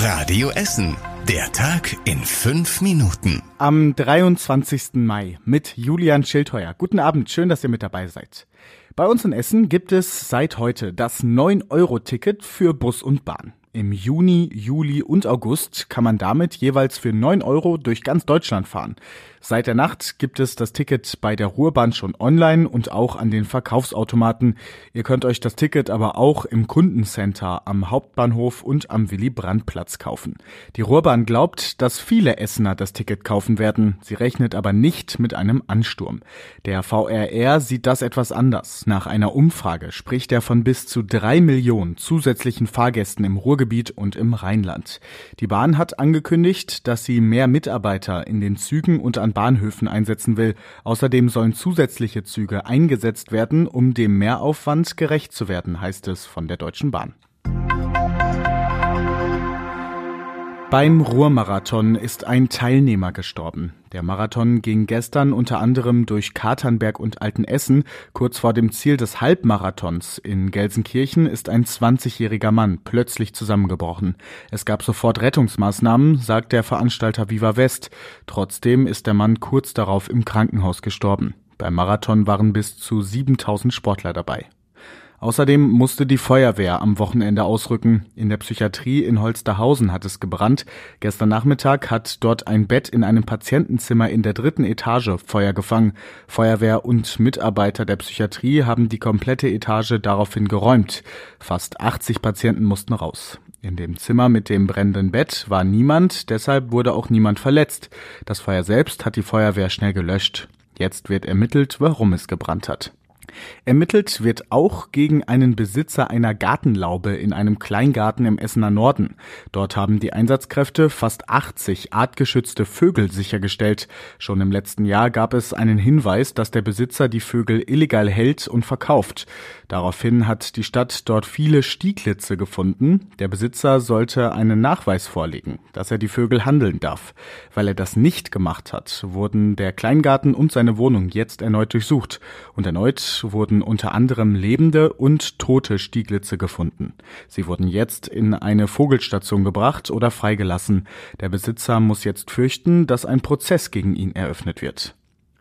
Radio Essen. Der Tag in fünf Minuten. Am 23. Mai mit Julian Schildheuer. Guten Abend, schön, dass ihr mit dabei seid. Bei uns in Essen gibt es seit heute das 9-Euro-Ticket für Bus und Bahn. Im Juni, Juli und August kann man damit jeweils für 9 Euro durch ganz Deutschland fahren. Seit der Nacht gibt es das Ticket bei der Ruhrbahn schon online und auch an den Verkaufsautomaten. Ihr könnt euch das Ticket aber auch im Kundencenter am Hauptbahnhof und am Willy-Brandt-Platz kaufen. Die Ruhrbahn glaubt, dass viele Essener das Ticket kaufen werden. Sie rechnet aber nicht mit einem Ansturm. Der VRR sieht das etwas anders. Nach einer Umfrage spricht er von bis zu drei Millionen zusätzlichen Fahrgästen im Ruhrgebiet und im Rheinland. Die Bahn hat angekündigt, dass sie mehr Mitarbeiter in den Zügen und an Bahnhöfen einsetzen will. Außerdem sollen zusätzliche Züge eingesetzt werden, um dem Mehraufwand gerecht zu werden, heißt es von der Deutschen Bahn. Beim Ruhrmarathon ist ein Teilnehmer gestorben. Der Marathon ging gestern unter anderem durch Katernberg und Altenessen. Kurz vor dem Ziel des Halbmarathons in Gelsenkirchen ist ein 20-jähriger Mann plötzlich zusammengebrochen. Es gab sofort Rettungsmaßnahmen, sagt der Veranstalter Viva West. Trotzdem ist der Mann kurz darauf im Krankenhaus gestorben. Beim Marathon waren bis zu 7000 Sportler dabei. Außerdem musste die Feuerwehr am Wochenende ausrücken. In der Psychiatrie in Holsterhausen hat es gebrannt. Gestern Nachmittag hat dort ein Bett in einem Patientenzimmer in der dritten Etage Feuer gefangen. Feuerwehr und Mitarbeiter der Psychiatrie haben die komplette Etage daraufhin geräumt. Fast 80 Patienten mussten raus. In dem Zimmer mit dem brennenden Bett war niemand, deshalb wurde auch niemand verletzt. Das Feuer selbst hat die Feuerwehr schnell gelöscht. Jetzt wird ermittelt, warum es gebrannt hat. Ermittelt wird auch gegen einen Besitzer einer Gartenlaube in einem Kleingarten im Essener Norden. Dort haben die Einsatzkräfte fast 80 artgeschützte Vögel sichergestellt. Schon im letzten Jahr gab es einen Hinweis, dass der Besitzer die Vögel illegal hält und verkauft. Daraufhin hat die Stadt dort viele Stieglitze gefunden. Der Besitzer sollte einen Nachweis vorlegen, dass er die Vögel handeln darf. Weil er das nicht gemacht hat, wurden der Kleingarten und seine Wohnung jetzt erneut durchsucht. Und erneut wurden unter anderem lebende und tote Stieglitze gefunden. Sie wurden jetzt in eine Vogelstation gebracht oder freigelassen. Der Besitzer muss jetzt fürchten, dass ein Prozess gegen ihn eröffnet wird.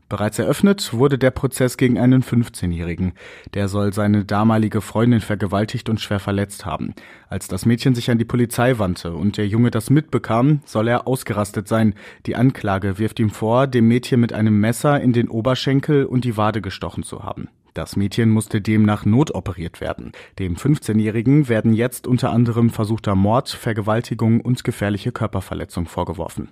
Bereits eröffnet wurde der Prozess gegen einen 15-Jährigen. Der soll seine damalige Freundin vergewaltigt und schwer verletzt haben. Als das Mädchen sich an die Polizei wandte und der Junge das mitbekam, soll er ausgerastet sein. Die Anklage wirft ihm vor, dem Mädchen mit einem Messer in den Oberschenkel und die Wade gestochen zu haben. Das Mädchen musste demnach notoperiert werden. Dem 15-Jährigen werden jetzt unter anderem versuchter Mord, Vergewaltigung und gefährliche Körperverletzung vorgeworfen.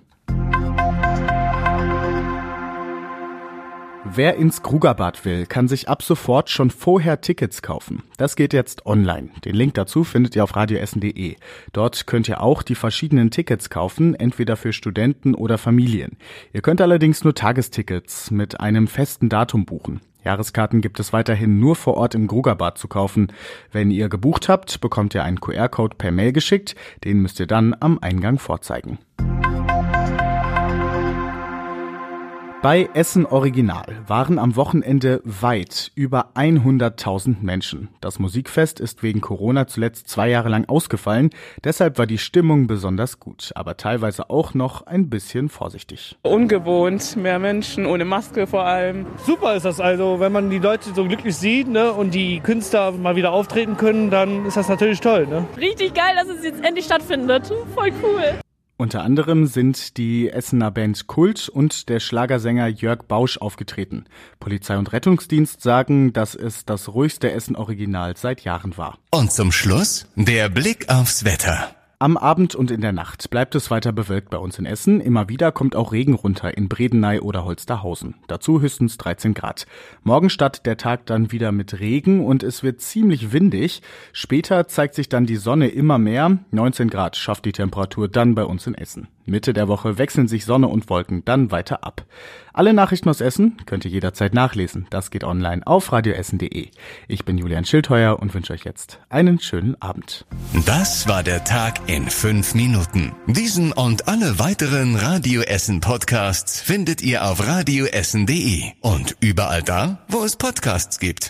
Wer ins Krugerbad will, kann sich ab sofort schon vorher Tickets kaufen. Das geht jetzt online. Den Link dazu findet ihr auf radioessen.de. Dort könnt ihr auch die verschiedenen Tickets kaufen, entweder für Studenten oder Familien. Ihr könnt allerdings nur Tagestickets mit einem festen Datum buchen. Jahreskarten gibt es weiterhin nur vor Ort im Grugerbad zu kaufen. Wenn ihr gebucht habt, bekommt ihr einen QR-Code per Mail geschickt. Den müsst ihr dann am Eingang vorzeigen. Bei Essen Original waren am Wochenende weit über 100.000 Menschen. Das Musikfest ist wegen Corona zuletzt zwei Jahre lang ausgefallen. Deshalb war die Stimmung besonders gut, aber teilweise auch noch ein bisschen vorsichtig. Ungewohnt, mehr Menschen, ohne Maske vor allem. Super ist das also, wenn man die Leute so glücklich sieht ne, und die Künstler mal wieder auftreten können, dann ist das natürlich toll. Ne? Richtig geil, dass es jetzt endlich stattfindet. Voll cool. Unter anderem sind die Essener Band Kult und der Schlagersänger Jörg Bausch aufgetreten. Polizei und Rettungsdienst sagen, dass es das ruhigste Essen Original seit Jahren war. Und zum Schluss der Blick aufs Wetter. Am Abend und in der Nacht bleibt es weiter bewölkt bei uns in Essen. Immer wieder kommt auch Regen runter in Bredeney oder Holsterhausen. Dazu höchstens 13 Grad. Morgen startet der Tag dann wieder mit Regen und es wird ziemlich windig. Später zeigt sich dann die Sonne immer mehr. 19 Grad schafft die Temperatur dann bei uns in Essen. Mitte der Woche wechseln sich Sonne und Wolken dann weiter ab. Alle Nachrichten aus Essen könnt ihr jederzeit nachlesen. Das geht online auf radioessen.de. Ich bin Julian Schildheuer und wünsche euch jetzt einen schönen Abend. Das war der Tag in fünf Minuten. Diesen und alle weiteren Radio Essen Podcasts findet ihr auf radioessen.de und überall da, wo es Podcasts gibt.